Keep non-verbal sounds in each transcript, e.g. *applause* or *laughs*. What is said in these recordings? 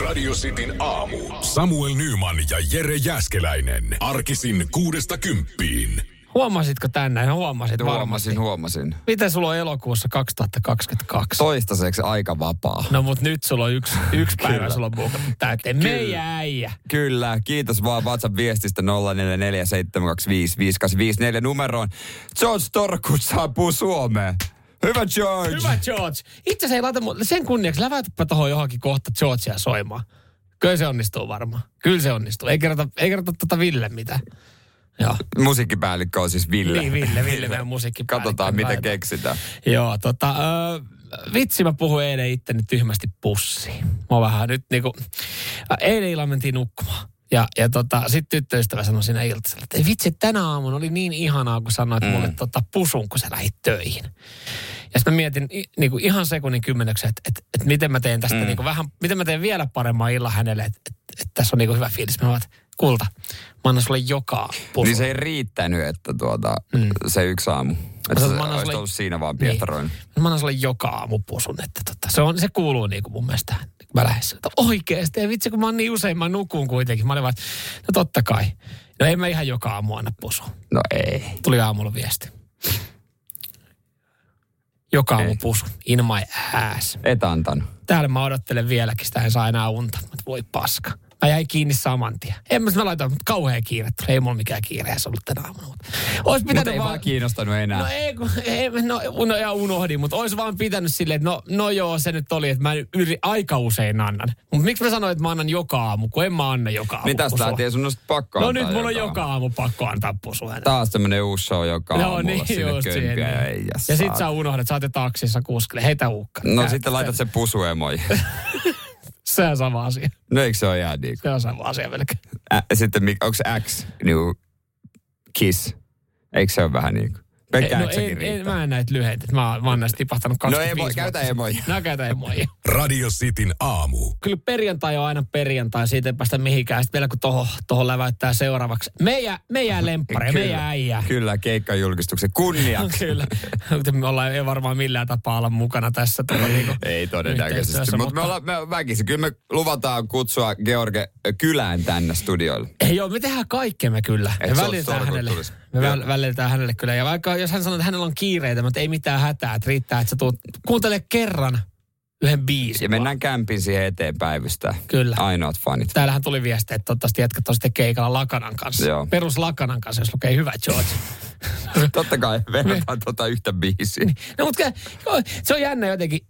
Radio Cityn aamu. Samuel Nyman ja Jere Jäskeläinen. Arkisin kuudesta kymppiin. Huomasitko tänne? Huomasit Huomasin, varmasti. huomasin. Miten sulla on elokuussa 2022? Toistaiseksi aika vapaa. No mut nyt sulla on yksi, *laughs* yksi päivä sulla on buukattu täyteen. Meidän äijä. Kyllä, kiitos vaan WhatsApp-viestistä 0447255854 numeroon. George Torkut saapuu Suomeen. Hyvä George! Hyvä George. Itse asiassa ei laita sen kunniaksi lävätäpä tuohon johonkin kohta Georgea soimaan. Kyllä se onnistuu varmaan. Kyllä se onnistuu. Ei kerrota, ei kerrota tota Ville mitään. Joo. Musiikkipäällikkö on siis Ville. Niin, Ville, Ville meidän musiikkipäällikkö. Katsotaan, miten Laitetaan. keksitään. Joo, tota, ö, vitsi mä puhuin eilen itteni tyhmästi pussiin. Mä vähän nyt niinku, eilen illalla mentiin nukkumaan. Ja, ja tota, sitten tyttöystävä sanoi siinä iltasella, että "Ei vitsi, tänä aamuna oli niin ihanaa, kun sanoit mm. mulle tota pusun, kun sä lähit töihin. Ja sitten mä mietin i, niinku ihan sekunnin kymmenyksen, että et, et miten mä teen tästä mm. niinku vähän, miten mä teen vielä paremman illan hänelle, että et, et tässä on niinku hyvä fiilis. Mä että kulta, mä annan sulle joka pusun. Niin se ei riittänyt, että tuota, mm. se yksi aamu. Että Mä se annan olisi sulle- ollut siinä vaan Niin. piehtaroin. Mä annan sulle joka aamu pusun, että tota, se, on, se kuuluu niinku mun mielestä. Mä lähes, oikeesti, ja vitsi kun mä oon niin usein, mä nukun kuitenkin. Mä olin vaan, no totta kai. No ei mä ihan joka aamu anna pusu. No ei. Tuli aamulla viesti. Joka aamu Ei. pusu. In my ass. Et antanut. Täällä mä odottelen vieläkin, sitä en saa enää unta. Mutta voi paska. Mä jäin kiinni saman tien. En mä, mä laitoin, mutta kauhea kiire. Ei mulla mikään kiire ollut tänä aamuna. Mutta Ois pitänyt ei vaan kiinnostanut enää. No ei, kun, ei no, no, ja unohdin, mutta olisi vaan pitänyt silleen, että no, no joo, se nyt oli, että mä yri, aika usein annan. Mutta miksi mä sanoin, että mä annan joka aamu, kun en mä anna joka aamu tästä pusua. lähtien sun pakko No nyt mulla on joka aamu pakko antaa pusua. Taas tämmönen uusi show joka aamulla niin sinne just siihen. ja ei Ja sit sä unohdat, sä oot taksissa kuskille, heitä uukka. No Tää- sitten laitat se pusuemoi. *laughs* Se on sama asia. no eikö se ole ihan niin? Se on sama asia melkein. Ä, sitten onko X, niinku, kiss? Eikö se ole vähän niin kuin? Pelkkä no en, en, mä en näitä lyheitä. Mä, oon- mä oon näistä tipahtanut No 25 emo, vuotta käytä emoja. No käytä emoja. Radio Cityn aamu. kyllä perjantai on aina perjantai, siitä ei päästä mihinkään. Sitten vielä kun toho, toho läväyttää seuraavaksi. Meidän, meidän *laughs* lemppari, meidän äijä. Kyllä, keikkajulkistuksen kunniaksi. *laughs* Kyllä. Me ollaan ei varmaan millään tapaa olla mukana tässä. Tuolla niinku *laughs* Ei todennäköisesti, yhteistyössä, mutta me ollaan me väkisin. Kyllä me luvataan kutsua George kylään tänne studioille. Ei, joo, me tehdään kaikkemme kyllä. Et Me se on välitetään hänelle, tulisi. Me väl, välitetään hänelle kyllä. Ja vaikka jos hän sanoo, että hänellä on kiireitä, mutta ei mitään hätää, että riittää, että sä tuut, kuuntele kerran yhden biisin. Ja mennään kämpin siihen eteen päivystää. Kyllä. Ainoat fanit. Täällähän tuli viesti, että toivottavasti jatkat sitten keikalla Lakanan kanssa. Joo. Perus Lakanan kanssa, jos lukee hyvä George. *laughs* Totta kai, verrataan tota yhtä biisiä. No mutta se on jännä jotenkin.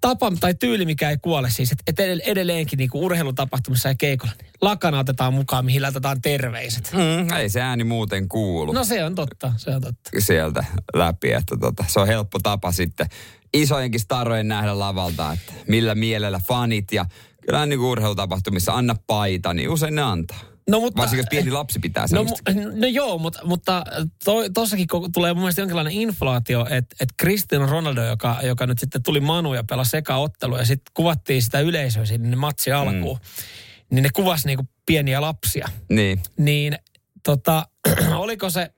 Tapa tai tyyli, mikä ei kuole siis. Että et edelleenkin niinku urheilutapahtumissa ja keikolla. Niin lakana otetaan mukaan, mihin laitetaan terveiset. Mm, ei se ääni muuten kuulu. No se on totta, se on totta. sieltä läpi, että tota, se on helppo tapa sitten isojenkin starojen nähdä lavalta, että millä mielellä fanit ja kyllä niin kuin urheilutapahtumissa anna paita, niin usein ne antaa. No, mutta, Varsinkin jos pieni lapsi pitää No, sellaista. mu- no joo, mutta, mutta to, tossakin tulee mun mielestä jonkinlainen inflaatio, että et Cristiano Ronaldo, joka, joka nyt sitten tuli Manu ja pelasi sekaottelu ja sitten kuvattiin sitä yleisöä sinne matsi alkuun, mm. niin ne kuvasi niinku pieniä lapsia. Niin. Niin tota, *clears throat* oliko se,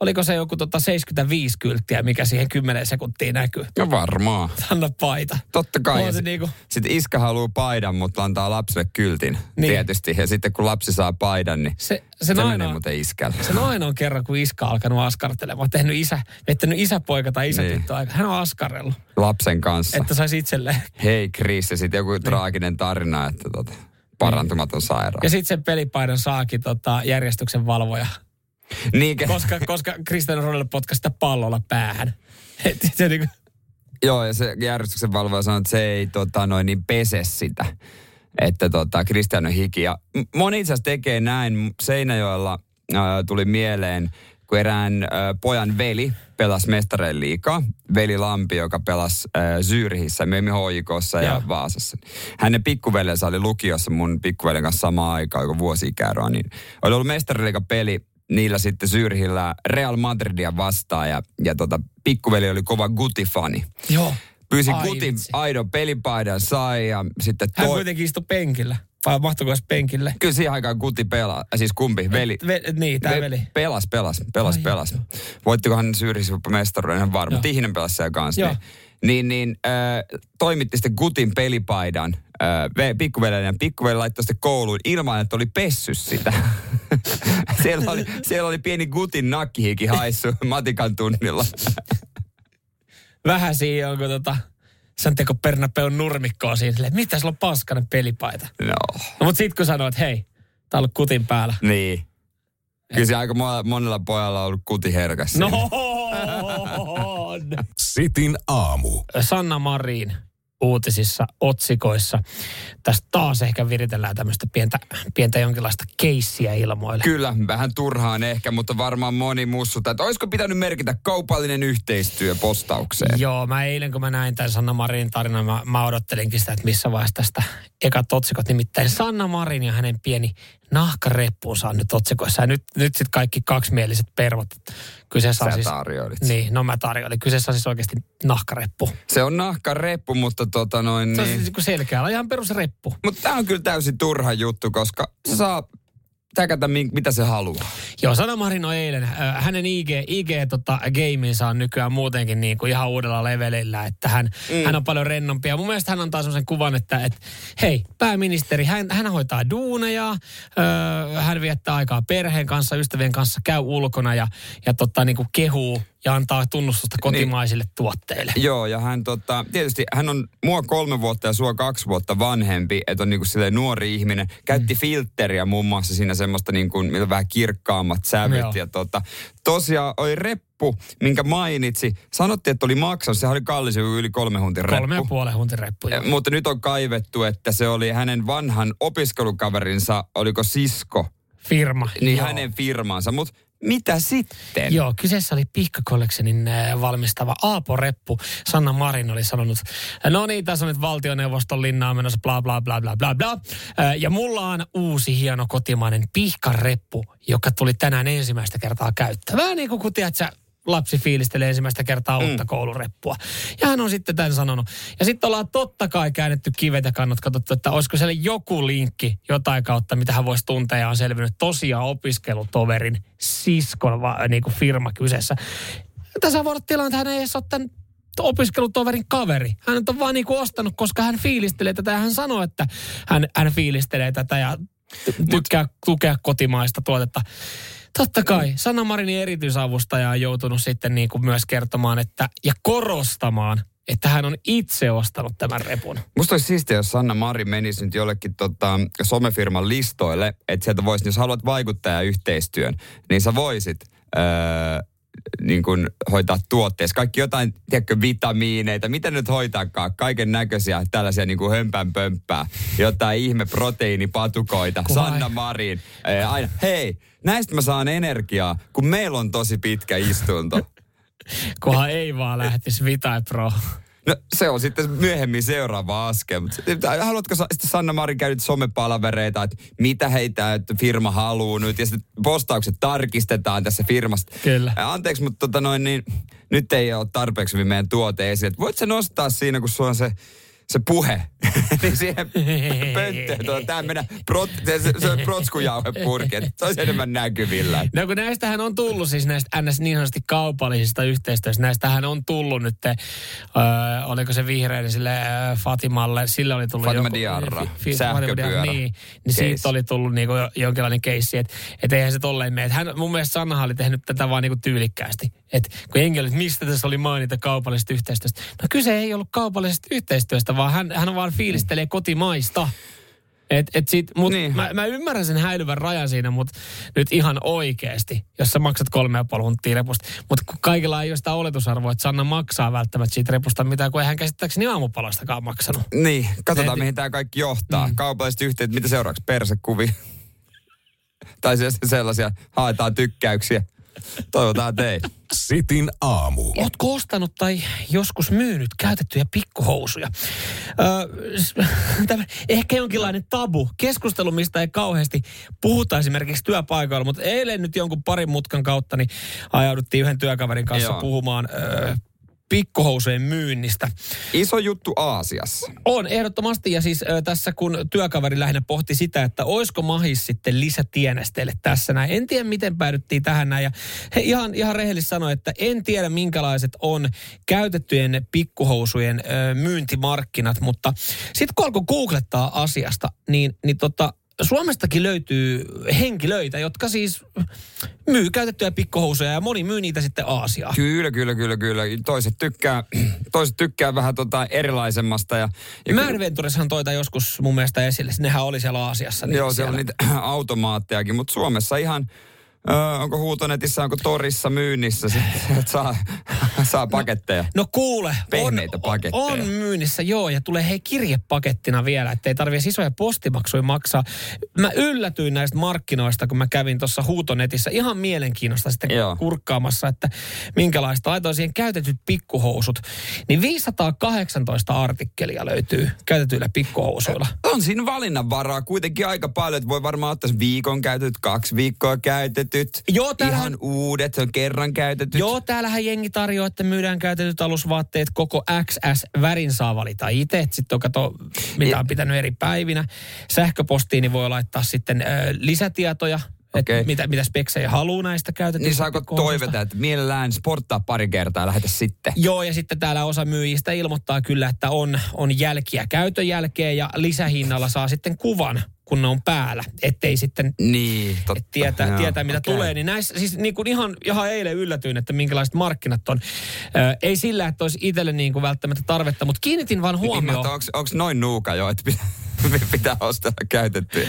oliko se joku tota 75 kylttiä, mikä siihen 10 sekuntiin näkyy? No varmaan. Anna paita. Totta kai. On Ja se sit- niinku- Sitten iskä haluaa paidan, mutta antaa lapselle kyltin Niin. niin. tietysti. Ja sitten kun lapsi saa paidan, niin Se, se, se, menee muuten iskälle. Se on ainoa kerran, kun iska on alkanut askartelemaan. Tehnyt isä, vettänyt isäpoika tai isätyttö Niin. aika. Hän on askarellut, Lapsen kanssa. että saisi itselleen. Hei Chris, ja sitten joku traaginen tarina, että tota, parantumaton sairaus. Ja sitten sen pelipaidan saakin tota, järjestyksen valvoja, Niinkö? koska, koska Cristiano Ronaldo potkasi sitä pallolla päähän. *laughs* Et, se, niinku, Joo, ja se järjestyksen valvoja sanoi, että se ei tota, noin niin pese sitä, että tota, Cristiano hiki. Ja moni itse asiassa tekee näin. Seinäjoella äh, tuli mieleen, kun erään äh, pojan veli pelasi mestareen liikaa. Veli Lampi, joka pelasi äh, Zyrihissä, Memi HJKssa ja Joo. Vaasassa. Hänen pikkuveljensä oli lukiossa mun pikkuveljen kanssa samaan aikaan, joka vuosi. Niin oli ollut mestariliiga peli niillä sitten Zyrhillä Real Madridia vastaan ja, ja tota, pikkuveli oli kova Guti-fani. joo. Pyysi Ai Gutin vitsi. aidon pelipaidan sai ja sitten Hän toi... kuitenkin istui penkillä. Vai mahtuiko edes penkille? Kyllä siihen aikaan Guti pelaa, siis kumpi, veli. Ve, niin, tämä Ve- veli. Pelas, pelas, pelas, Ai pelas. joo. Voittikohan Syyrissä mestaruuden, en varma. Tihinen pelasi siellä kanssa. Joo. Niin, niin, niin äh, toimitti sitten Gutin pelipaidan pikkuveljen ja pikkuveli laittoi sitten kouluun ilman, että oli pessy sitä. *laughs* siellä, oli, siellä oli pieni gutin nakkihiki haissu matikan tunnilla. Vähän siinä onko tota Santiago Bernabeun nurmikkoa siinä, silleen, mitä sulla on paskanen pelipaita. No. no mutta sit kun sanoit, hei, tää on ollut kutin päällä. Niin. Kyllä se aika monella pojalla on ollut kuti herkässä. No! Sitin aamu. Sanna Marin uutisissa, otsikoissa. Tästä taas ehkä viritellään tämmöistä pientä, pientä jonkinlaista keissiä ilmoille. Kyllä, vähän turhaan ehkä, mutta varmaan moni mussuttaa, että olisiko pitänyt merkitä kaupallinen yhteistyö postaukseen? Joo, mä eilen kun mä näin tämän Sanna Marin tarinan, mä, mä odottelinkin sitä, että missä vaiheessa tästä ekat otsikot. Nimittäin Sanna Marin ja hänen pieni nahkareppuunsa on nyt otsikoissa. Ja nyt, nyt sitten kaikki kaksimieliset pervot. Kyseessä on Sä siis, tarjoilit. Niin, no mä tarjoilin. Kyseessä on siis oikeasti nahkareppu. Se on nahkareppu, mutta tota noin... Se on niin... siis selkeä, ihan perusreppu. Mutta tämä on kyllä täysin turha juttu, koska saa täkätä, mitä se haluaa. Joo, Sana Marino eilen. Hänen IG, IG tota, gameinsa on nykyään muutenkin niin kuin ihan uudella levelillä, että hän, mm. hän on paljon rennompi. Ja mun mielestä hän antaa sellaisen kuvan, että et, hei, pääministeri, hän, hän hoitaa duuneja, öö, hän viettää aikaa perheen kanssa, ystävien kanssa, käy ulkona ja, ja tota, niin kuin kehuu ja antaa tunnustusta niin. kotimaisille niin, tuotteille. Joo, ja hän tota, tietysti hän on mua kolme vuotta ja sua kaksi vuotta vanhempi, että on niinku nuori ihminen. Käytti mm. filtteriä muun muassa siinä semmoista niinku, millä vähän kirkkaammat sävyt. Joo. Ja tota, tosiaan oli reppu, minkä mainitsi. Sanottiin, että oli maksanut, sehän oli kallis yli kolme huntin reppu. Kolme ja puolen huntin reppu, joo. Mutta nyt on kaivettu, että se oli hänen vanhan opiskelukaverinsa, oliko sisko? Firma. Niin joo. hänen firmansa, mutta mitä sitten? Joo, kyseessä oli Pihka Collectionin äh, valmistava Aapo Reppu. Sanna Marin oli sanonut, no niin, tässä on nyt valtioneuvoston linnaa menossa, bla bla bla bla bla bla. Äh, ja mulla on uusi hieno kotimainen Pihka Reppu, joka tuli tänään ensimmäistä kertaa käyttöön. Vähän niin kuin kun tiedät, lapsi fiilistelee ensimmäistä kertaa mm. uutta koulureppua. Ja hän on sitten tämän sanonut. Ja sitten ollaan totta kai käännetty kivet ja kannat, katsottu, että olisiko siellä joku linkki jotain kautta, mitä hän voisi tuntea ja on selvinnyt tosiaan opiskelutoverin siskon va, niin kuin firma kyseessä. Tässä voi olla tilanne, että hän ei edes ole tämän opiskelutoverin kaveri. Hän on vaan niinku ostanut, koska hän fiilistelee tätä ja hän sanoo, että hän, hän fiilistelee tätä ja tykkää tukea kotimaista tuotetta. Totta kai. Sanna Marinin erityisavustaja on joutunut sitten niin kuin myös kertomaan että, ja korostamaan, että hän on itse ostanut tämän repun. Musta olisi siistiä, jos Sanna Marin menisi nyt jollekin tota, somefirman listoille, että sieltä voisi, jos haluat vaikuttajayhteistyön, niin sä voisit öö, niin kuin hoitaa tuotteessa. Kaikki jotain, tiedätkö, vitamiineita, mitä nyt hoitaakaan, kaiken näköisiä tällaisia niin kuin hömpän pömppää, jotain ihme proteiinipatukoita, Kuva. Sanna Marin, aina, hei, näistä mä saan energiaa, kun meillä on tosi pitkä istunto. Kunhan ei vaan lähtisi Vita Pro. No se on sitten myöhemmin seuraava askel. Haluatko sitten Sanna Marin käydä somepalvereita, että mitä heitä että firma haluaa nyt ja sitten postaukset tarkistetaan tässä firmasta. Kyllä. Anteeksi, mutta tota noin, niin, nyt ei ole tarpeeksi hyvin meidän tuote esille. Voit sä nostaa siinä, kun sulla on se se puhe, *laughs* niin siihen pönttöön tuo tämmöinen prot, se, se, se protskujauhepurki, että se olisi enemmän näkyvillä. No kun näistähän on tullut siis näistä ns. niin sanotusti kaupallisista yhteistyöstä, näistähän on tullut nyt, äh, oliko se vihreinen sille äh, Fatimalle, sille oli tullut Fatima joku, Diarra, fi, sähköpyörä. Niin, niin siitä oli tullut niinku jonkinlainen keissi, että et eihän se tolleen mene. Hän, mun mielestä Sanna oli tehnyt tätä vaan niinku tyylikkäästi. Että kun jengi oli, mistä tässä oli mainita kaupallisesta yhteistyöstä. No kyse ei ollut kaupallisesta yhteistyöstä, vaan hän, hän vaan fiilistelee kotimaista. Et, et sit, mut niin. mä, mä, ymmärrän sen häilyvän rajan siinä, mutta nyt ihan oikeasti, jos sä maksat kolme ja puoli hunttia repusta. Mutta kaikilla ei ole sitä oletusarvoa, että Sanna maksaa välttämättä siitä repusta mitään, kun ei hän käsittääkseni aamupalastakaan maksanut. Niin, katsotaan Et, mihin tämä kaikki johtaa. Mm. Kaupalliset yhteydet, mitä seuraavaksi? Persekuvi. *laughs* tai sellaisia, haetaan tykkäyksiä. Toivotaan teille. Sitin aamu. Ootko ostanut tai joskus myynyt käytettyjä pikkuhousuja? Öö, *laughs* ehkä jonkinlainen tabu. Keskustelu, mistä ei kauheasti puhuta esimerkiksi työpaikoilla, mutta eilen nyt jonkun parin mutkan kautta niin ajauduttiin yhden työkaverin kanssa Joo. puhumaan öö, pikkuhousujen myynnistä. Iso juttu Aasiassa. On ehdottomasti ja siis ö, tässä kun työkaveri lähinnä pohti sitä, että oisko mahis sitten lisätienesteille tässä näin. En tiedä miten päädyttiin tähän näin ja he ihan, ihan rehellisesti sanoi, että en tiedä minkälaiset on käytettyjen pikkuhousujen ö, myyntimarkkinat, mutta sitten kun alkoi googlettaa asiasta, niin, niin tota, Suomestakin löytyy henkilöitä, jotka siis myy käytettyjä pikkuhousuja ja moni myy niitä sitten Aasiaan. Kyllä, kyllä, kyllä, kyllä. Toiset tykkää, *clears throat* toiset tykkää vähän tota erilaisemmasta. Ja, ja Mad Ventureshan toita joskus mun mielestä esille. Nehän oli siellä Aasiassa. Niin Joo, siellä. siellä on niitä *clears throat* automaattejakin, mutta Suomessa ihan Öö, onko huutonetissä, onko torissa myynnissä, sit, *laughs* että saa, saa paketteja. No kuule, Pehmeitä on, paketteja. on myynnissä, joo, ja tulee hei kirjepakettina vielä, ettei tarvitse isoja postimaksuja maksaa. Mä yllätyin näistä markkinoista, kun mä kävin tuossa huutonetissä ihan mielenkiinnosta sitten Joo. kurkkaamassa, että minkälaista. Laitoin siihen käytetyt pikkuhousut. Niin 518 artikkelia löytyy käytetyillä pikkuhousuilla. On siinä valinnanvaraa kuitenkin aika paljon, että voi varmaan ottaa viikon käytetyt, kaksi viikkoa käytetyt, Joo, täällähän- ihan uudet, on kerran käytetyt. Joo, täällähän jengi tarjoaa, että myydään käytetyt alusvaatteet koko XS värin saa valita itse. Sitten on kato, mitä on pitänyt eri päivinä. Sähköpostiin niin voi laittaa sitten ö, lisätietoja, että mitä, mitä speksejä haluaa näistä käytetyistä. Niin saako toiveta, että mielellään sporttaa pari kertaa ja lähetä sitten? Joo, ja sitten täällä osa myyjistä ilmoittaa kyllä, että on, on jälkiä käytön jälkeen ja lisähinnalla saa sitten kuvan, kun ne on päällä, ettei sitten Niin, totta. et tietää, Joo, tietää mitä okei. tulee. Niin näissä, siis niin kuin ihan, ihan eilen yllätyin, että minkälaiset markkinat on. Ö, ei sillä, että olisi itselle niin kuin välttämättä tarvetta, mutta kiinnitin vaan huomioon. Onko noin nuuka jo, että pitää, pitää ostaa käytettyä?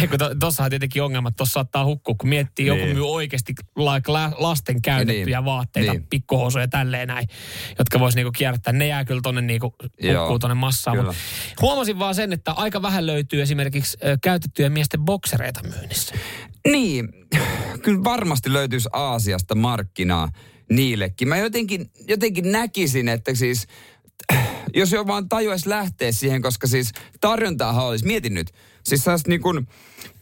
Eikö to, tossahan tietenkin ongelmat, tuossa saattaa hukkua, kun miettii, joku Niin. myy oikeasti like la, lasten käytettyjä Niin. vaatteita, Niin. pikkuhousuja ja tälleen näin, jotka vois niinku kierrättää. Ne jää kyllä tonne niinku, hukkuu tonne massaan. Mut huomasin vaan sen, että aika vähän löytyy esimerkiksi ö, käytettyjä miesten boksereita myynnissä. Niin, kyllä varmasti löytyisi Aasiasta markkinaa niillekin. Mä jotenkin, jotenkin näkisin, että siis jos jo vaan tajuaisi lähteä siihen, koska siis tarjontaahan olisi, mietin nyt, siis sellaiset niin kuin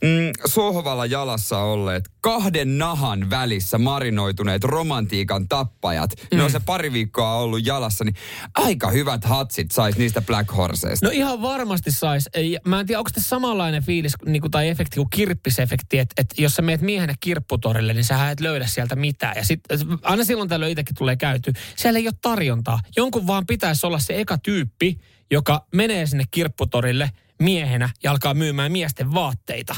mm, sohvalla jalassa olleet, kahden nahan välissä marinoituneet romantiikan tappajat, mm. ne on se pari viikkoa ollut jalassa, niin aika hyvät hatsit sais niistä Black Horseista. No ihan varmasti sais. Mä en tiedä, onko tässä samanlainen fiilis niin kuin, tai efekti kuin kirppisefekti, että, että jos sä meet miehenä kirpputorille, niin sä et löydä sieltä mitään. Ja sit, aina silloin tällöin itsekin tulee käyty. Siellä ei ole tarjontaa. Jonkun vaan pitäisi olla se eka tyyppi, joka menee sinne kirpputorille miehenä ja alkaa myymään miesten vaatteita.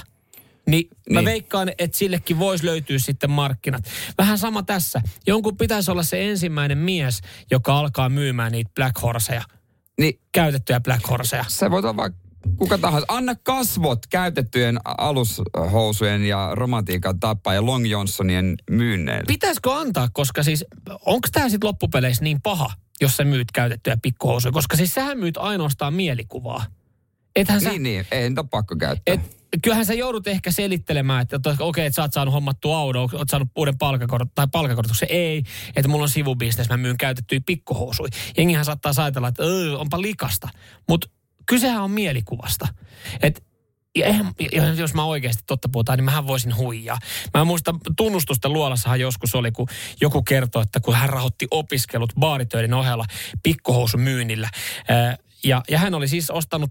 Niin mä Niin. niin. veikkaan, että sillekin voisi löytyä sitten markkinat. Vähän sama tässä. Jonkun pitäisi olla se ensimmäinen mies, joka alkaa myymään niitä Black Horseja Niin käytettyjä Black Horseja. se voi olla vaikka kuka tahansa. Anna kasvot käytettyjen alushousujen ja romantiikan tappaa ja Long Johnsonien myynneille. Pitäisikö antaa, koska siis onko tämä sitten loppupeleissä niin paha, jos sä myyt käytettyjä pikkuhousuja? Koska siis sähän myyt ainoastaan mielikuvaa. Ethän sä, Niin, niin. Ei niitä ole pakko käyttää. et, kyllähän sä joudut ehkä selittelemään, että okei, että sä oot saanut hommattua auto, oot saanut uuden palkakorotuksen, tai palkakorotuksen. Ei, että mulla on sivubisnes, mä myyn käytettyjä pikkuhousuja. Jengihän saattaa ajatella, että "Öö, onpa likasta. Mutta kysehän on mielikuvasta. Et ja eihän, ja jos mä oikeasti totta puhutaan, niin mähän voisin huijaa. Mä muistan, tunnustusten luolassahan joskus oli, kun joku kertoi, että kun hän rahoitti opiskelut baaritöiden ohella pikkuhousumyynnillä. Ja, ja hän oli siis ostanut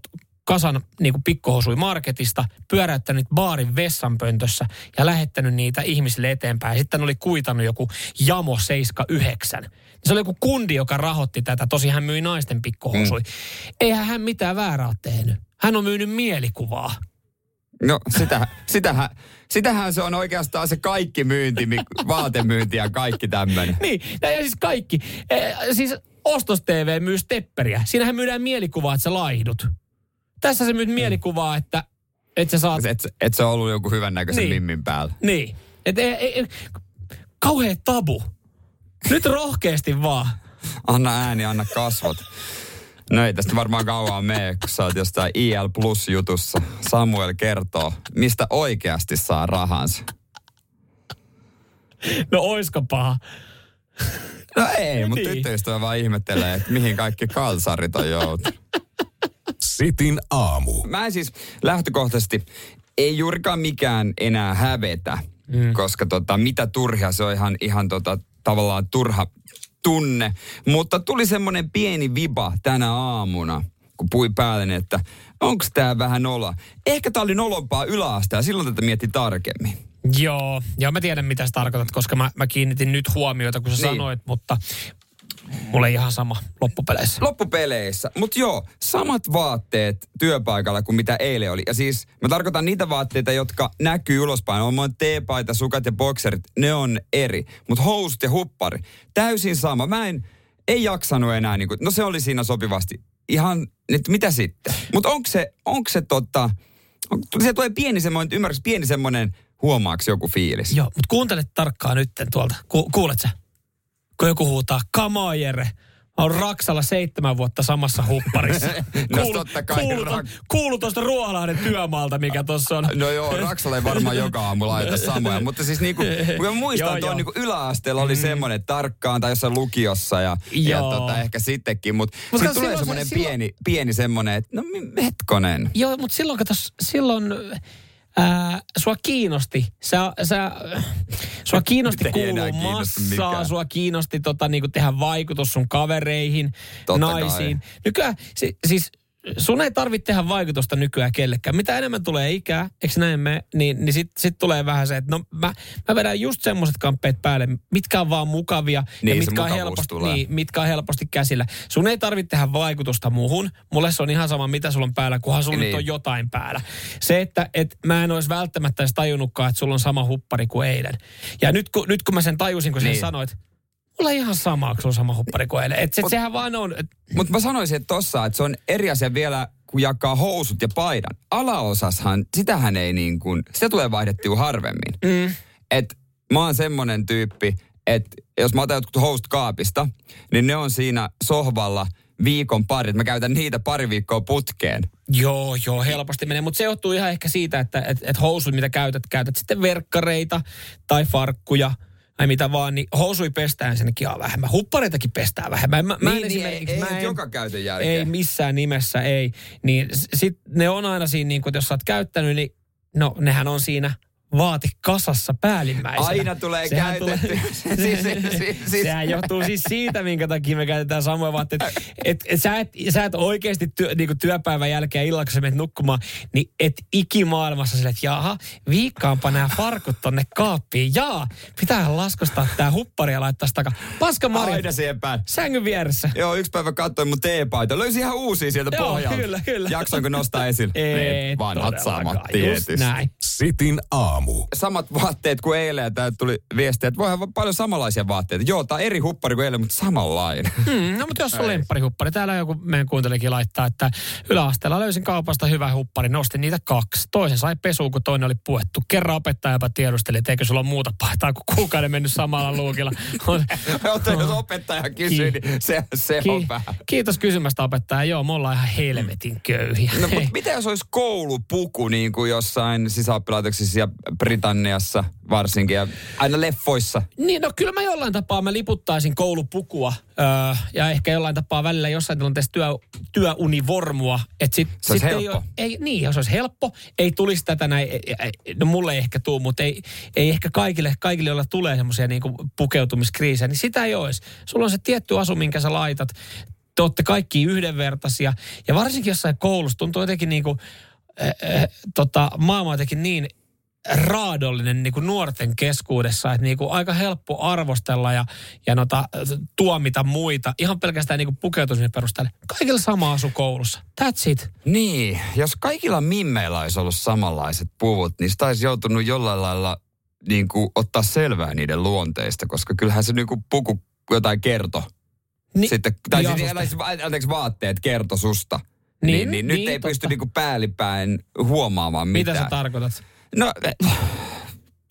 kasan niin kuin pikkuhousui marketista, pyöräyttänyt baarin vessanpöntössä ja lähettänyt niitä ihmisille eteenpäin. Sitten oli kuitannut joku Jamo 79. Se oli joku kundi, joka rahoitti tätä. Tosi hän myi naisten pikkuhousui. Mm. Eihän hän mitään väärää ole tehnyt. Hän on myynyt mielikuvaa. No sitä, sitähän, sitähän se on oikeastaan se kaikki myynti, vaatemyynti ja kaikki tämmöinen. Niin, ja ja siis kaikki. E, siis Ostos TV myy stepperiä. Siinähän myydään mielikuvaa, että sä laihdut. Tässä sä myyt mielikuvaa, että, että sä saat... Et, et se on ollut joku hyvän näköisen Niin. mimmin päällä. Niin. Et, ei, ei, ei, kauhea tabu. Nyt rohkeasti vaan. Anna ääni, anna kasvot. No ei tästä varmaan kauan mene, kun sä oot jostain IL Plus-jutussa. Samuel kertoo, mistä oikeasti saa rahansa. No oisko paha? No ei, mutta Niin. tyttöystävä vaan ihmettelee, että mihin kaikki kalsarit on joutunut. Sitin aamu. Mä en siis lähtökohtaisesti, ei juurikaan mikään enää hävetä, mm. koska tota, mitä turhia se on ihan, ihan tota, tavallaan turha tunne. Mutta tuli semmoinen pieni viba tänä aamuna, kun pui päälle, että onko tämä vähän nolla. Ehkä tämä oli nolompaa yläaste ja silloin tätä mietti tarkemmin. Joo, ja mä tiedän mitä sä tarkoitat, koska mä, mä kiinnitin nyt huomiota, kun sä Niin. sanoit, mutta mulle ihan sama loppupeleissä. Loppupeleissä. Mutta joo, samat vaatteet työpaikalla kuin mitä eilen oli. Ja siis mä tarkoitan niitä vaatteita, jotka näkyy ulospäin. On monen teepaita, sukat ja bokserit, ne on eri. Mutta housut ja huppari, täysin sama. Mä en, ei jaksanut enää, niin kuin, no se oli siinä sopivasti. Ihan, nyt mitä sitten? Mutta onko se, onko se tota, on, se tulee pieni semmoinen, ymmärrätkö, pieni semmoinen, huomaaks joku fiilis? Joo, mutta kuuntele tarkkaan nytten tuolta. Ku, kuulet sä? Kun joku huutaa. Mä oon Raksalla seitsemän vuotta samassa hupparissa. *laughs* No totta kai, kuulu, Rak- kuulu tuosta Ruoholahden työmaalta, mikä tuossa on. No joo, Raksalla ei varmaan *laughs* joka aamu laita samoja, mutta siis niinku, kun mä muistan, että niinku yläasteella oli semmoinen että tarkkaan tai jossain lukiossa ja, ja tota, ehkä sittenkin, mutta Mut sitten tulee silloin se- semmoinen silloin- pieni, pieni semmoinen, että no hetkonen. Joo, mutta silloin kato, silloin ää, sua kiinnosti. Sä, sä, sua kiinnosti kiinnosta massaa, sua kiinnosti tota, niinku tehdä vaikutus sun kavereihin, Totta naisiin. Nykyään, si, siis sun ei tarvitse tehdä vaikutusta nykyään kellekään. Mitä enemmän tulee ikää, eikö näin me, niin, niin sitten sit tulee vähän se, että no mä, mä vedän just semmoiset kamppeet päälle, mitkä on vaan mukavia Niin, ja mitkä on, helposti, tulee. niin, mitkä on helposti käsillä. Sun ei tarvitse tehdä vaikutusta muuhun. Mulle se on ihan sama, mitä sulla on päällä, kunhan sulla Niin. nyt on jotain päällä. Se, että et mä en olisi välttämättä edes tajunnutkaan, että sulla on sama huppari kuin eilen. Ja nyt kun, nyt kun mä sen tajusin, kun sä Niin. sanoit, mulla ihan sama, kun on sama huppari kuin eilen. Et se, Mut- sehän vaan on, et, Mutta mä sanoisin, että tossa, että se on eri asia vielä, kun jakaa housut ja paidan. Alaosashan, sitähän ei niin kuin, sitä tulee vaihdettua harvemmin. mm, Et mä oon semmonen tyyppi, että jos mä otan jotkut housut kaapista, niin ne on siinä sohvalla viikon pari. Mä käytän niitä pari viikkoa putkeen. Joo, joo, helposti menee. Mutta se johtuu ihan ehkä siitä, että et, et housut, mitä käytät, käytät sitten verkkareita tai farkkuja tai mitä vaan, niin housui pestään ensinnäkin ihan vähemmän. Huppareitakin pestään vähemmän. Mä, mä en niin, niin, ei, esimerkiksi- ei mä en- joka käytön jälkeen. Ei missään nimessä, ei. Niin sit ne on aina siinä, niin kun, jos sä oot käyttänyt, niin no nehän on siinä vaatekasassa päällimmäisenä. Aina tulee Sehän käytetty. Tulee, *laughs* Siis- siis- siis- siis- Sehän johtuu siis siitä, minkä takia me käytetään samoja vaatteita. Et, et, sä, et, sä et oikeasti työ, niin työpäivän jälkeen illalla, kun sä menet nukkumaan, niin et ikimaailmassa sille, että jaha, viikkaanpa nämä farkut tonne kaappiin. Jaa, pitää laskostaa tää huppari ja laittaa sitä takaa. Paska Mari, Aina siihen päin. sängyn vieressä. Joo, yksi päivä katsoin mun teepaita. Löysin ihan uusia sieltä Joo, pohjalta. kyllä, kyllä. Jaksoinko nostaa esille? Ei Ne vanhat todellakaan. samat Just tietysti. näin. Sitin aamu. Samat vaatteet kuin eilen ja täältä tuli viestiä, että voihan olla paljon samanlaisia vaatteita. Joo, tää on eri huppari kuin eilen, mutta samanlainen. Hmm, no mutta jos on lempparihuppari, täällä joku meidän kuuntelikin laittaa, että yläasteella löysin kaupasta hyvä huppari, nostin niitä kaksi. Toisen sai pesuun, kun toinen oli puettu. Kerran opettajapa tiedusteli, että eikö sulla ole muuta paitaa, kun kuukauden mennyt samalla luukilla. *laughs* On- Mutta jos opettaja kysyy, Ki- niin se, se on Ki- vähän. kiitos kysymästä opettaja. Joo, me ollaan ihan helvetin köyhiä. No, mutta mitä jos olisi koulupuku niin kuin jossain sisäoppilaitoksissa ja Britanniassa varsinkin ja aina leffoissa? Niin, no kyllä mä jollain tapaa mä liputtaisin koulupukua öö, ja ehkä jollain tapaa välillä jossain tilanteessa työ, työunivormua. Että sit, Se olisi sit ei, helppo. oo- ei, niin, jos olisi helppo, ei tulisi tätä näin, ei- ei- no mulle ei ehkä tuu, mutta ei, ei ehkä kaikille, kaikille joilla tulee semmoisia niinku pukeutumiskriisejä, niin sitä ei olisi. Sulla on se tietty asu, minkä sä laitat. Te olette kaikki yhdenvertaisia. Ja varsinkin jossain koulussa tuntuu jotenkin niinku, äh, äh, tota, maailma jotenkin niin raadollinen niin kuin nuorten keskuudessa, että niin kuin aika helppo arvostella ja, ja nota, tuomita muita ihan pelkästään niin kuin pukeutumisen perusteella. Kaikilla sama asu koulussa. That's it. Niin, jos kaikilla mimmeillä olisi ollut samanlaiset puvut, niin sitä olisi joutunut jollain lailla niin kuin, ottaa selvää niiden luonteista, koska kyllähän se niin kuin puku jotain kerto. Ni, Sitten, tai siis, susta. älä- anteeksi, vaatteet kerto susta. Niin, Niin, niin, nyt niin, ei totta. pysty niinku päällipäin huomaamaan Mitä mitään. sä tarkoitat? No,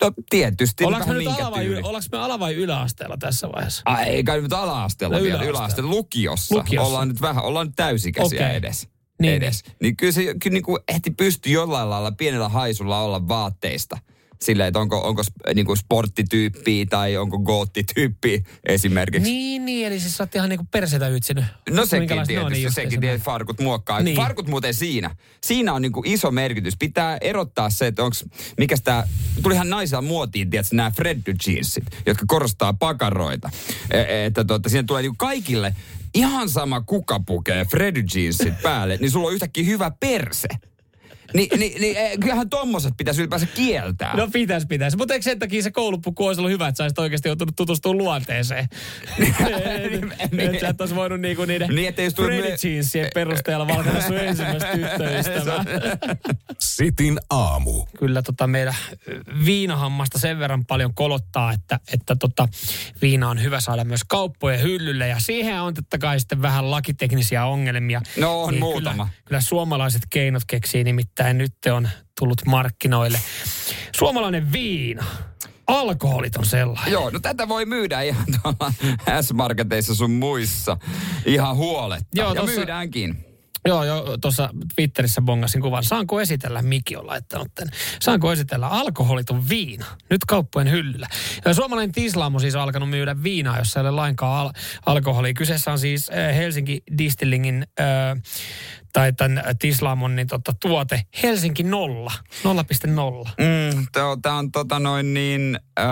no tietysti. Ollaanko me, nyt ala vai, yle, ollaanko me ala- vai yläasteella tässä vaiheessa? Ai, ei kai nyt ala-asteella No, vielä, yläasteella. Lukiossa. Lukiossa. Ollaan nyt vähän, ollaan nyt täysikäisiä Okei. edes. Niin, edes. Niin. kyllä se kyllä niin kuin ehti pystyy jollain lailla pienellä haisulla olla vaatteista. Silleen, että onko, onko sp- niinku sporttityyppiä tai onko goottityyppiä esimerkiksi. Niin, niin, eli siis sä oot ihan niinku persetä ytsinyt. No sekin tietysti, niin just sekin tietysti farkut muokkaa. Niin. Niin. Farkut muuten siinä. Siinä on niinku iso merkitys. Pitää erottaa se, että onks, mikä tää, tulihan naisilla muotiin, tiedätkö, nämä Freddy jeansit, jotka korostaa pakaroita. E- että tuota, siinä tulee niinku kaikille ihan sama kuka pukee Freddy jeansit päälle, niin sulla on yhtäkkiä hyvä perse. Ni, niin, niin eh, kyllähän tommoset pitäisi ylipäänsä kieltää. No pitäisi, pitäisi. Mutta eikö sen takia se koulupuku olisi ollut hyvä, että sä oikeasti joutunut tutustumaan luonteeseen? *laughs* että sä et olisi voinut niinku niiden Niin, että jos tuli Freddy me- jeansien perusteella valkata sun ensimmäistä tyttöystävää. *laughs* Sitin aamu. Kyllä tota meidän viinahammasta sen verran paljon kolottaa, että, että tota, viina on hyvä saada myös kauppojen hyllylle. Ja siihen on totta kai sitten vähän lakiteknisiä ongelmia. Niin No on muutama. Kyllä, kyllä suomalaiset keinot keksii, nimittäin nyt on tullut markkinoille. Suomalainen viina. Alkoholit on sellainen. Joo, no tätä voi myydä ihan tuolla S-marketeissa sun muissa ihan huoletta. Joo, ja tossa- myydäänkin. Joo, joo, tuossa Twitterissä bongasin kuvan. Saanko esitellä, Miki on laittanut tämän. Saanko esitellä alkoholiton viina? Nyt kauppojen hyllyllä. Ja suomalainen Tislaamo siis on alkanut myydä viinaa, jossa ei ole lainkaan al- alkoholia. Kyseessä on siis äh, Helsinki Distillingin äh, tai tämän Tislaamon niin, tota, tuote Helsinki 0, 0,0. Mm, Tämä on tota noin niin, äh,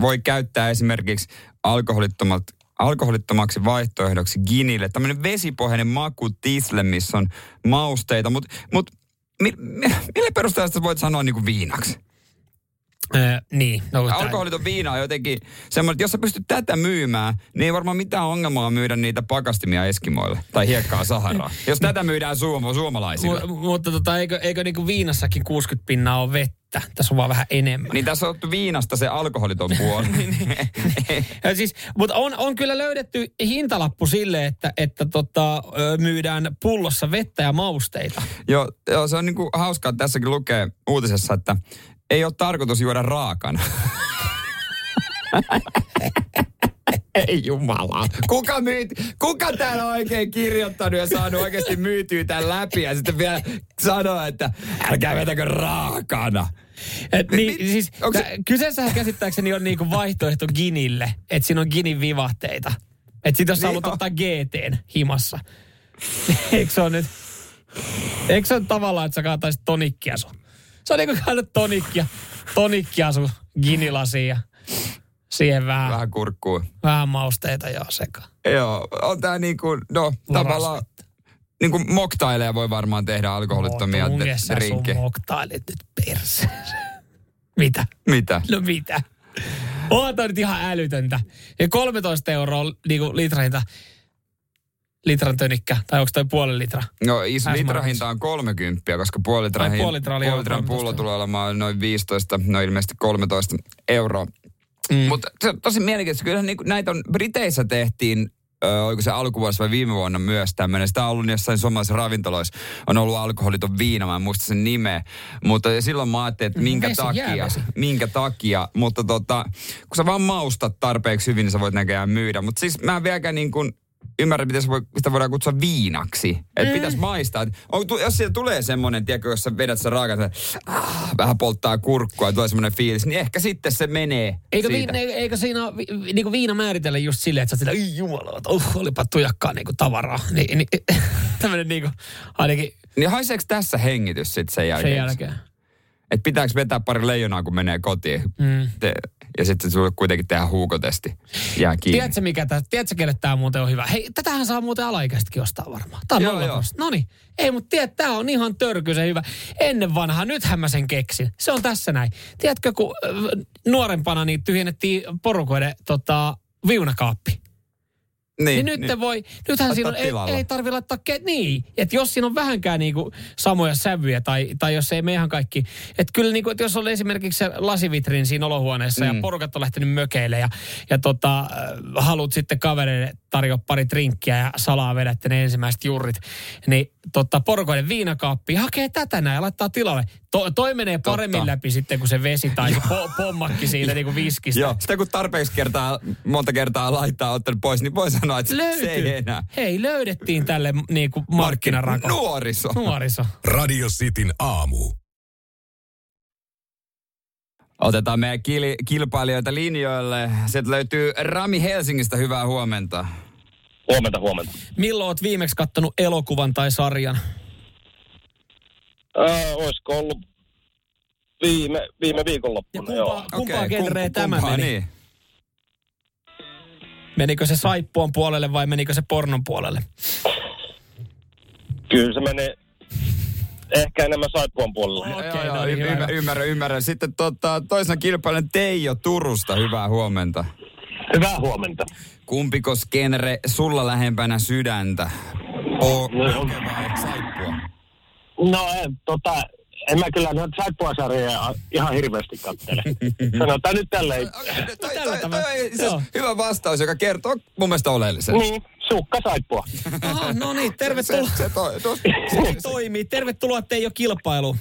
voi käyttää esimerkiksi alkoholittomat alkoholittomaksi vaihtoehdoksi ginille. Tämmöinen vesipohjainen maku tisle, missä on mausteita, mutta mut, mi, mi, millä perusteella sitä voit sanoa niin kuin viinaksi? Äh, niin. No, Alkoholiton viina on jotenkin semmoinen, että jos sä pystyt tätä myymään, niin ei varmaan mitään ongelmaa myydä niitä pakastimia Eskimoille tai hiekkaa Saharaa. jos tätä myydään suom- suomalaisille. Mu- mutta tota, eikö, eikö niinku viinassakin 60 pinnaa ole vettä? Tässä on vaan vähän enemmän. Niin tässä on otettu viinasta se alkoholiton puoli. *laughs* Ja siis, mutta on, on kyllä löydetty hintalappu sille, että, että tota, myydään pullossa vettä ja mausteita. joo, joo, se on niinku hauskaa, että tässäkin lukee uutisessa, että ei ole tarkoitus juoda raakana. *laughs* Ei jumala. Kuka, myyt, kuka täällä on oikein kirjoittanut ja saanut oikeasti myytyä tämän läpi ja sitten vielä sanoo, että älkää vetäkö raakana. Et niin, mi- siis, onko se- tä- kyseessähän käsittääkseni on niinku vaihtoehto Ginille, että siinä on Ginin vivahteita. Että sit jos Niin haluat on. ottaa GTn himassa. *laughs* Eikö se ole nyt? Eikö se ole tavallaan, että sä kaataisit tonikkia sun? Se on niinku kaada tonikkia, tonikkia sun Ginilasiin ja siihen vähän, vähän. Vähän kurkkuu. vähän mausteita joo sekaan. Joo, on tää niinku, no tavallaan, niinku moktaileja voi varmaan tehdä alkoholittomia de- sä sun drinkkejä. moktailit nyt perseeseen. *laughs* Mitä? Mitä? No mitä? On toi nyt ihan älytöntä. Ja 13 euroa niinku litra hinta. Litran tönikkä. Tai onko toi puoli litra? No is, S-markets. litrahinta on 30, koska puoli litran, puoli litraa oli puoli litran 13. pullo tulee olemaan noin 15, no ilmeisesti 13 euroa. Mm. Mutta se on tosi mielenkiintoista. Kyllähän niinku näitä on, Briteissä tehtiin, ö, oliko se alkuvuodessa vai viime vuonna myös tämmöinen. Sitä on ollut jossain suomalaisissa ravintoloissa. On ollut alkoholiton viina, mä en muista sen nimeä. Mutta silloin mä ajattelin, että minkä Vesi, takia. jäävesi. Minkä takia. Mutta tota, kun sä vaan maustat tarpeeksi hyvin, niin sä voit näköjään myydä. Mutta siis mä en vieläkään niin kuin ymmärrä, miten se voi, sitä voidaan kutsua viinaksi. Että mm. pitäisi maistaa. Et on, tu- jos siitä tulee semmoinen, tiedätkö, jos sä vedät sen raakan, ah, vähän polttaa kurkkua ja tulee semmoinen fiilis, niin ehkä sitten se menee Eikö, siitä. vi, eikö siinä vi, niinku viina määritellä just silleen, että sä sillä, "Ei jumala, että uh, olipa tujakkaa niinku tavaraa. Ni, *laughs* niin, *laughs* tämmönen niinku, ainakin Niin haiseeko tässä hengitys sitten sen jälkeen? sen jälkeen. Että pitääkö vetää pari leijonaa, kun menee kotiin? Mm. Te, ja sitten sulle kuitenkin tehdä huukotesti. Jää kiinni. Tiedätkö, mikä tää, tiedätkö, kelle tämä muuten on hyvä? Hei, tätähän saa muuten alaikäisetkin ostaa varmaan. Tämä on Joo, joo. No niin. Ei, mutta tiedät, tämä on ihan törkyisen hyvä. Ennen vanhaa, nythän mä sen keksin. Se on tässä näin. Tiedätkö, kun äh, nuorempana niin tyhjennettiin porukoiden tota, viunakaappi. Niin, niin nyt voi, nythän siinä on, ei, ei tarvi laittaa, ke, niin, että jos siinä on vähänkään niinku samoja sävyjä tai, tai jos ei me ihan kaikki, että kyllä niinku, että jos on esimerkiksi se lasivitrin siinä olohuoneessa mm. ja porukat on lähtenyt mökeille ja, ja tota, äh, haluat sitten kavereille tarjoa pari trinkkiä ja salaa vedätte ne ensimmäiset jurrit, niin tota, porukoiden viinakaappi hakee tätä näin ja laittaa tilalle. To, toi menee paremmin Totta. läpi sitten kuin se vesi tai se po, pommakki siitä niinku viskistä. Joo, sitä kun tarpeeksi kertaa, monta kertaa laittaa ottanut pois, niin voi sanoa, että se ei Löytyy. enää. Hei, löydettiin tälle niinku markkinarako. Nuoriso. Nuoriso. Radio Cityn aamu. Otetaan meidän kil- kilpailijoita linjoille. Sieltä löytyy Rami Helsingistä, hyvää huomenta. Huomenta, huomenta. Milloin oot viimeksi kattonut elokuvan tai sarjan? Öö, olisiko ollut viime, viime Ja viikonloppuna, kumpaa, joo. kumpaa genreä kump- tämä kumpaa, meni? Niin. Menikö se saippuan puolelle vai menikö se pornon puolelle? Kyllä se meni ehkä enemmän saippuan puolella. Okei, joo, no niin, ymmärrän, ymmärrän, ymmärrän. Sitten tota, toisena kilpailijan Teijo Turusta, hyvää huomenta. Hyvää huomenta. Kumpiko genre sulla lähempänä sydäntä? O- No, vai saippua? no en, tota, en mä kyllä noita saippuasarjoja ihan hirveästi kattele. *laughs* Sanotaan nyt tälleen. Okei, toi, toi, Tällä toi, toi, asiassa hyvä vastaus, joka kertoo mun mielestä oleellisen. Niin, sukka saippua. Aha, no niin, Se, tervetuloa. se, toi, toi, Se toimii. Tervetuloa Teijo kilpailu.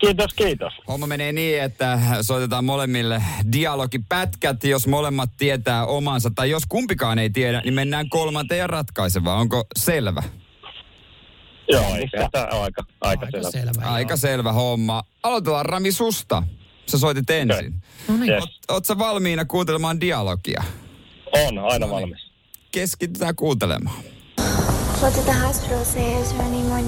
Kiitos, kiitos. Homma menee niin, että soitetaan molemmille dialogipätkät, jos molemmat tietää omansa. Tai jos kumpikaan ei tiedä, niin mennään kolmanteen ja ratkaisevaan. Onko selvä? Joo, aika, aika, Aika selvä. selvä. Aika joo. selvä homma. Aloitetaan Rami susta. Sä soitit ensin. No niin. Yes. Oot, oot sä valmiina kuuntelemaan dialogia? On, aina valmis. Keskitytään kuuntelemaan. What did the hospital say? Is there any more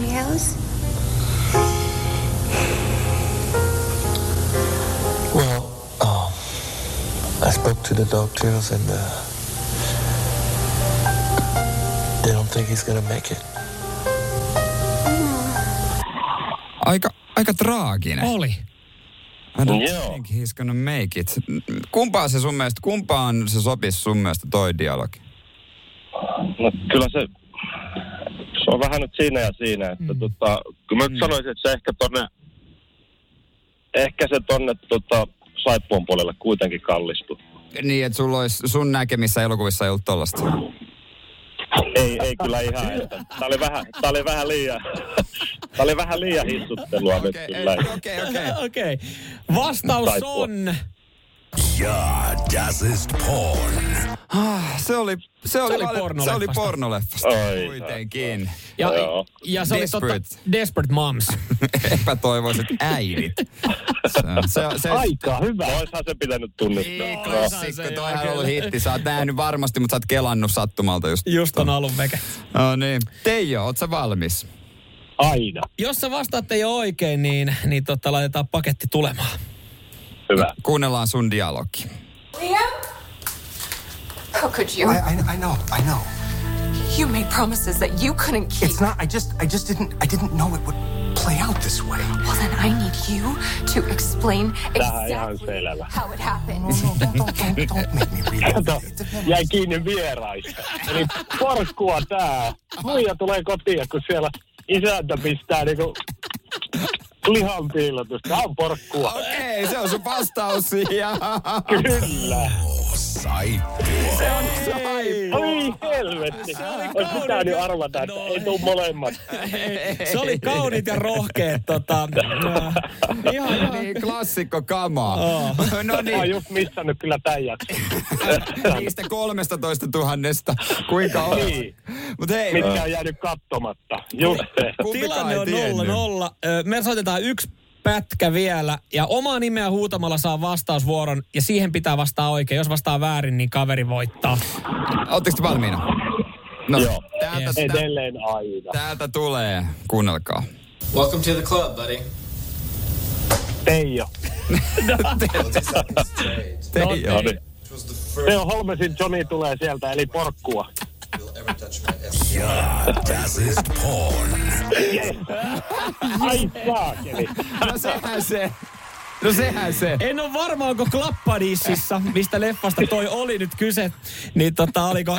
I spoke to the doctors and uh, they don't think he's gonna make it. Aika, aika traaginen. Oli. I don't Joo. think he's gonna make it. Kumpaan se sun mielestä, kumpaan se sopisi sun mielestä toi dialogi? No kyllä se, se on vähän nyt siinä ja siinä, että mm. tota, kyllä mä nyt sanoisin, että se ehkä tonne, ehkä se tonne tota, saippuan puolelle kuitenkin kallistuu. Niin, että sulla olisi, sun näkemissä elokuvissa ei ollut tollasta. Ei, ei kyllä ihan. Että, tää oli vähän, tää oli vähän liian, tää oli vähän liian hissuttelua nyt Okei, kyllä. ei, okei, okei. Okei. Vastaus Saippua. on... Ja, das ist porn. Ah, Se oli, se oli, oli vali- se oli pornoleffasta. Oi, Kuitenkin. Ja, Joo. ja se oli totta, Desperate. Desperate Moms. *laughs* Epätoivoiset äidit. Se, se, se, Aika hyvä. Oishan se pitänyt tunnistaa. Niin, No, klassikko, se toihan joo, on ollut hitti. Sä oot nähnyt varmasti, mutta sä oot kelannut sattumalta just. Just on alun veke. No niin. Teijo, oot sä valmis? Aina. Jos sä vastaatte jo oikein, niin, niin tota, laitetaan paketti tulemaan. Hyvä. Kuunnellaan sun dialogi. Liam? How could you? I, I, I know, I know. You made promises that you couldn't keep. It's not. I just, I just didn't, I didn't know it would play out this way. Well, then I need you to explain exactly how it happened. No, no, don't, don't, don't, don't make me *laughs* read Kato, it. jäi kiinni vieraista. Eli porkkua tää. Muija tulee kotiin, kun siellä isäntä pistää niinku lihan piilotusta. Tää on porkkua. Okei, se on sun vastaus siihen. Kyllä. Saippua. Oi helvetti. Ois pitänyt arvata, että ei tuu molemmat. *laughs* Se oli kaunit ja rohkeet. Tota, *laughs* äh, ihan, niin, klassikko kamaa. No Mä oon niin, just missannut kyllä jakson. *laughs* niistä 13 tuhannesta. Kuinka on? Niin. Mut hei, Mitkä on jäänyt kattomatta. Just se. Tilanne ei on. 0-0. Ö, Me soitetaan yksi pätkä vielä ja omaa nimeä huutamalla saa vastausvuoron ja siihen pitää vastaa oikein. Jos vastaa väärin, niin kaveri voittaa. Ootteko te valmiina? No, Joo. täältä, Yes. täältä, Edelleen aina. täältä tulee. Kuunnelkaa. Welcome to the club, buddy. Teijo. Teijo. No niin. Teo Holmesin Johnny tulee sieltä, eli porkkua. Ja, das ist porn. Ai saakeli. No sehän se. No sehän se. En ole varma, onko Klappadississa, mistä leffasta toi oli nyt kyse, niin tota, oliko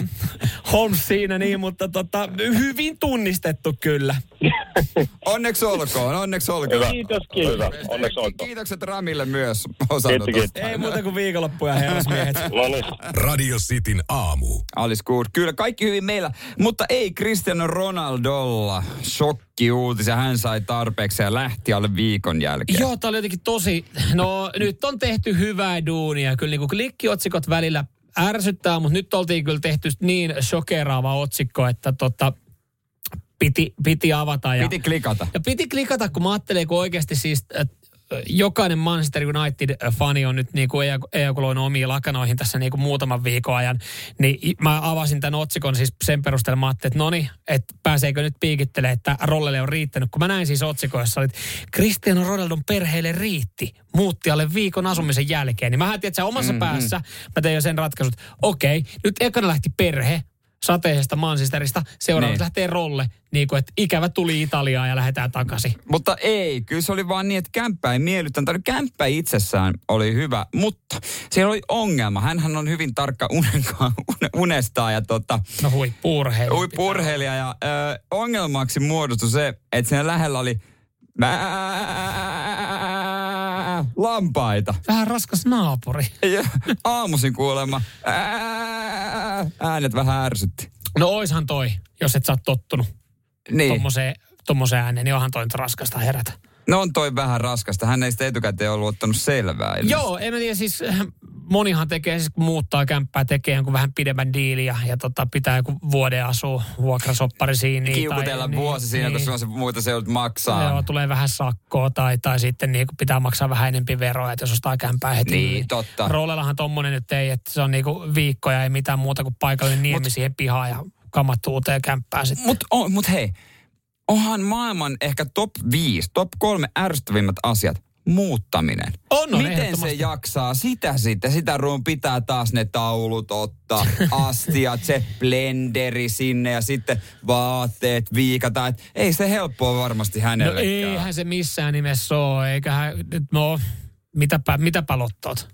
Holmes siinä niin, mutta tota, hyvin tunnistettu kyllä. Onneksi olkoon, onneksi olkoon. Hyvä. Kiitos, kiitos. Hyvä. Onneksi olkoon. Kiitokset Ramille myös osanotosta. Kiitos, kiitos. Ei muuta kuin viikonloppuja herrasmiehet. No niin. Radio Cityn aamu. Alice good. Kyllä, kaikki hyvin meillä. Mutta ei Cristiano Ronaldolla. Shokki uutisia. Hän sai tarpeeksi ja lähti alle viikon jälkeen. Joo, tää oli jotenkin tosi, no nyt on tehty hyvää duunia. Kyllä niin kuin klikkiotsikot välillä ärsyttää, mutta nyt oltiin kyllä tehty niin shokeraava otsikko, että tota, piti, piti avata. Ja, Piti klikata. ja piti klikata, kun mä ajattelin, kun oikeasti siis, että jokainen Manchester United-fani on nyt niin kuin ejakuloinut omiin lakanoihin tässä niin kuin muutaman viikon ajan. Niin mä avasin tämän otsikon siis sen perusteella, mä että no niin, että pääseekö nyt piikittelee, että Rollelle on riittänyt. Kun mä näin siis otsikoissa, että Cristiano Ronaldon perheelle riitti muutti alle viikon asumisen jälkeen. Niin mä ajattelin, että se omassa mm, päässä, mä tein jo sen ratkaisut, okei, nyt ekana lähti perhe, sateisesta Manchesterista, seuraavaksi Niin. lähtee Rolle, niin kuin, että ikävä tuli Italiaan ja lähdetään takaisin. Mutta ei, kyllä se oli vaan niin, että kämppä ei miellyttänyt. Tai kämppä itsessään oli hyvä, mutta siellä oli ongelma. Hänhän on hyvin tarkka unenkaan, unestaan ja tota, No hui, purheilija. huippurheilija. Ja ö, ongelmaksi muodostui se, että siinä lähellä oli lampaita. Vähän raskas naapuri. Ja aamuisin kuulemma ää, äänet vähän ärsytti. No oishan toi, jos et sä oot tottunut Niin. tommoseen, tommoseen ääneen, niin onhan toi nyt raskasta herätä. No on toi vähän raskasta. Hän ei sitä etukäteen ollut ottanut selvää. ilmeisesti. Joo, en mä tiedä, siis äh, monihan tekee, siis kun muuttaa kämppää, tekee jonkun vähän pidemmän diili ja, ja tota, pitää joku vuoden asua vuokrasoppari siinä. niin- Kiukutella vuosi siinä, kun sulla se muuta se joudut maksaa. Joo, tulee vähän sakkoa tai, tai sitten niin pitää maksaa vähän enempi veroa, että jos ostaa kämpää heti. Niin, totta. Rollellahan tommonen nyt ei, että se on niinku viikkoja, ei mitään muuta kuin paikallinen niemi Mut, siihen pihaan ja kamattu uuteen kämppään sitten. Mut, on, mut hei, onhan maailman ehkä top 5, top 3 ärsyttävimmät asiat muuttaminen. On, on, Miten se jaksaa sitä sitten? Sitä ruun pitää taas ne taulut ottaa, *laughs* astiat, se blenderi sinne ja sitten vaatteet viikata. Et ei se helppoa varmasti No hänellekään. eihän se missään nimessä ole, eiköhän, no, mitäpä, mitäpä lottoot?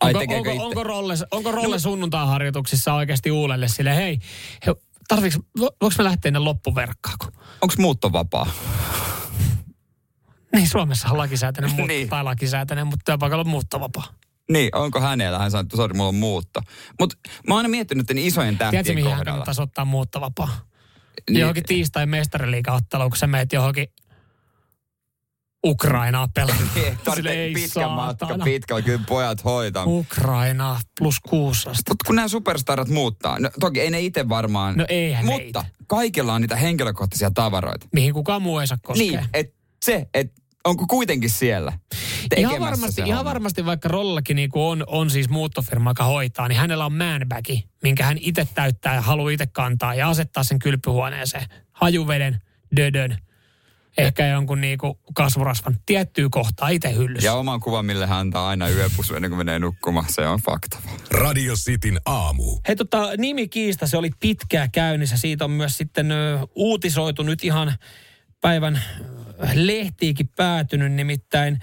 Ai, Onko, onko, itse? onko, Rolle, onko Rolle sunnuntai-harjoituksissa oikeasti uulelle sille, hei, he, tarviiks, vo- voiko me lähteä ennen loppuverkkaako? Onko muuttovapaa? Niin, Suomessa on lakisääteinen, muut, Niin. tai lakisääteinen, mutta työpaikalla on muuttovapaa. Niin, onko hänellä? Hän sanoi, että sori, mulla on muutto. Mutta mä oon aina miettinyt että isojen Tiedätkö, tähtien mihin hän kohdalla. kannattaisi ottaa muuttovapaa? Niin. Johonkin tiistai mestariliiga-otteluun, kun sä meet johonkin Ukrainaa pelaamaan. *laughs* Niin, ei pitkä matka, saatana. pitkä, kyllä pojat hoitaa. Ukrainaa plus kuusi astetta. Mutta kun nämä superstarat muuttaa, no toki ei ne itse varmaan, No eihän ne mutta kaikilla on niitä henkilökohtaisia tavaroita. Mihin kukaan muu ei saa koskea. Niin, että se, että onko kuitenkin siellä Ihan varmasti, ihan varmasti vaikka Rollakin niinku on, on siis muuttofirma, joka hoitaa, niin hänellä on manbagi, minkä hän itse täyttää ja haluaa itse kantaa ja asettaa sen kylpyhuoneeseen. Hajuveden, dödön, ehkä jonkun niinku kasvurasvan tiettyä kohtaa itse hyllyssä. Ja oman kuvan, mille hän antaa aina yöpusu ennen kuin menee nukkumaan, se on fakta. Radio Cityn aamu. Hei tota, nimikiista, se oli pitkää käynnissä. Siitä on myös sitten ö, uutisoitu nyt ihan päivän lehtiikin päätynyt. Nimittäin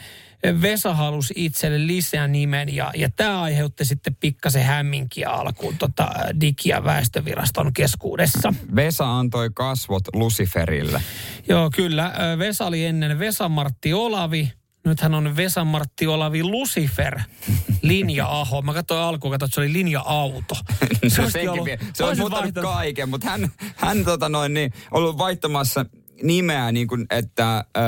Vesa halusi itselle lisää nimen ja, ja tämä aiheutti sitten pikkasen hämminkiä alkuun tota, Digi- ja väestöviraston keskuudessa. Vesa antoi kasvot Luciferille. Joo, kyllä. Vesa oli ennen Vesa-Martti Olavi. Nyt hän on Vesa-Martti Olavi Lucifer, *laughs* linja-aho. Mä katsoin alkuun, katsoin, että se oli linja-auto. *laughs* Se, olisikin senkin ollut- vie- se on muuttanut vaihtanut- kaiken, mutta hän, hän tota noin, niin, ollut vaihtamassa nimeä niin kuin, että ö,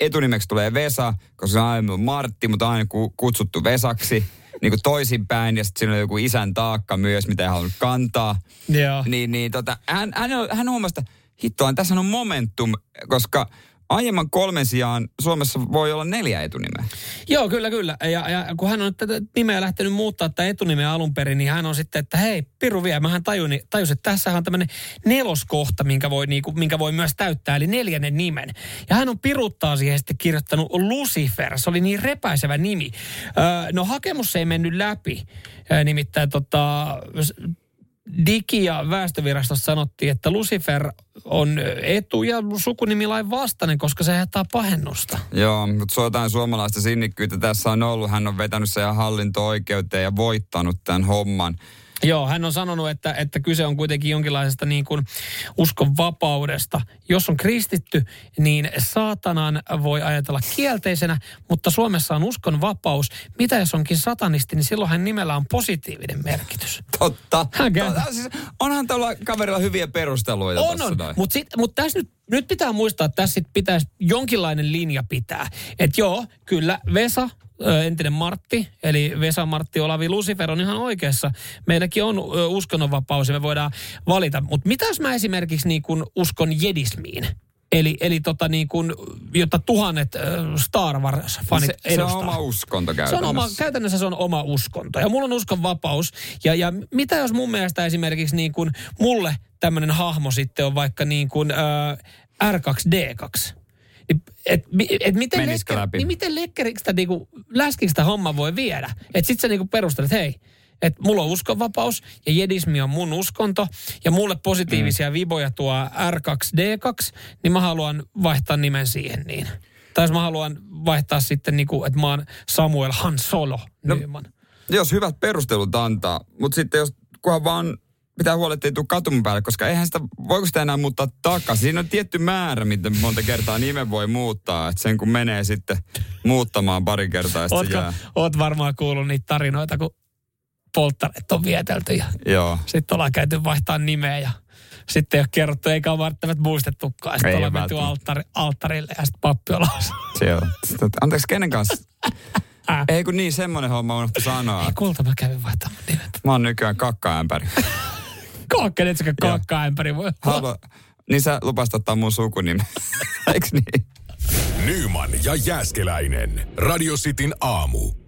etunimeksi tulee Vesa, koska se on aina Martti, mutta aina ku- kutsuttu Vesaksi. Niin kuin toisinpäin, ja sitten siinä on joku isän taakka myös, mitä ei halunnut kantaa. Joo. Niin, niin tota, hän, hän, hän huomasi, että hittoa, tässä on momentum, koska aiemman kolmen sijaan Suomessa voi olla neljä etunimeä. Joo, kyllä, kyllä. Ja, ja kun hän on tätä nimeä lähtenyt muuttaa tätä etunimeä alun perin, niin hän on sitten, että hei, Piru vie. Mähän tajun, tajus, että tässä on tämmöinen neloskohta, minkä voi, niinku, minkä voi myös täyttää, eli neljännen nimen. Ja hän on Piruttaa siihen sitten kirjoittanut Lucifer. Se oli niin repäisevä nimi. Öö, no hakemus ei mennyt läpi. Öö, nimittäin tota, Digi- ja väestövirastossa sanottiin, että Lucifer on etu- ja sukunimilain vastainen, koska se aiheuttaa pahennusta. Joo, mutta se on jotain suomalaista sinnikkyyttä tässä on ollut. Hän on vetänyt sen hallinto-oikeuteen ja voittanut tämän homman. Joo, hän on sanonut, että, että kyse on kuitenkin jonkinlaisesta niin kuin uskon vapaudesta. Jos on kristitty, niin saatanan voi ajatella kielteisenä, mutta Suomessa on uskon vapaus. Mitä jos onkin satanisti, niin silloin hän nimellä on positiivinen merkitys. Totta. Hän totta. Siis onhan tuolla kaverilla hyviä perusteluita On, on. Mutta mut tässä nyt, nyt pitää muistaa, että tässä sit pitäisi jonkinlainen linja pitää. Että joo, kyllä Vesa, entinen Martti, eli Vesa Martti Olavi Lucifer on ihan oikeassa. Meilläkin on uskonnonvapaus ja me voidaan valita. Mutta mitä jos mä esimerkiksi niin kun uskon jedismiin? Eli, eli tota niin kuin, jota tuhannet Star Wars-fanit Se, se on oma uskonto Se käytännössä. on oma, käytännössä se on oma uskonto. Ja mulla on uskon vapaus. Ja, ja mitä jos mun mielestä esimerkiksi niin kuin mulle tämmöinen hahmo sitten on vaikka niin kuin äh, R2D2. Et, et miten, lekker, läpi? niin miten lekkeriksi niinku, läskiksi sitä homma voi viedä? Että sit sä niinku perustelet, hei, että mulla on uskonvapaus ja jedismi on mun uskonto ja mulle positiivisia mm. viboja tuo R2D2, niin mä haluan vaihtaa nimen siihen niin. Tai jos mä haluan vaihtaa sitten niinku, että mä oon Samuel Han Solo No, Nyman. Jos hyvät perustelut antaa, mutta sitten jos kunhan vaan pitää huolehtia, ei tule katuman päälle, koska eihän sitä, voiko sitä enää muuttaa takaisin? Siinä on tietty määrä, miten monta kertaa nimen voi muuttaa, että sen kun menee sitten muuttamaan pari kertaa, Ootko, jää. oot varmaan kuullut niitä tarinoita, kun polttaret on vietelty ja Joo. sitten ollaan käyty vaihtaa nimeä ja sitten ei ole kerrottu, eikä ole välttämättä muistettukaan. Sitten Ei ollaan menty alttari, alttarille ja sitten pappi on Anteeksi, kenen kanssa? Ei kun niin, semmoinen homma unohtu sanoa. Ei kulta, mä kävin vaihtamaan nimet. Mä oon nykyään kakkaämpäri. Kaakka, et sekä kaakkaämpäri voi olla. Halua, niin sä lupasit ottaa mun sukunimen. *laughs* Eiks niin? Nyman ja Jääskeläinen. Radio Cityn aamu.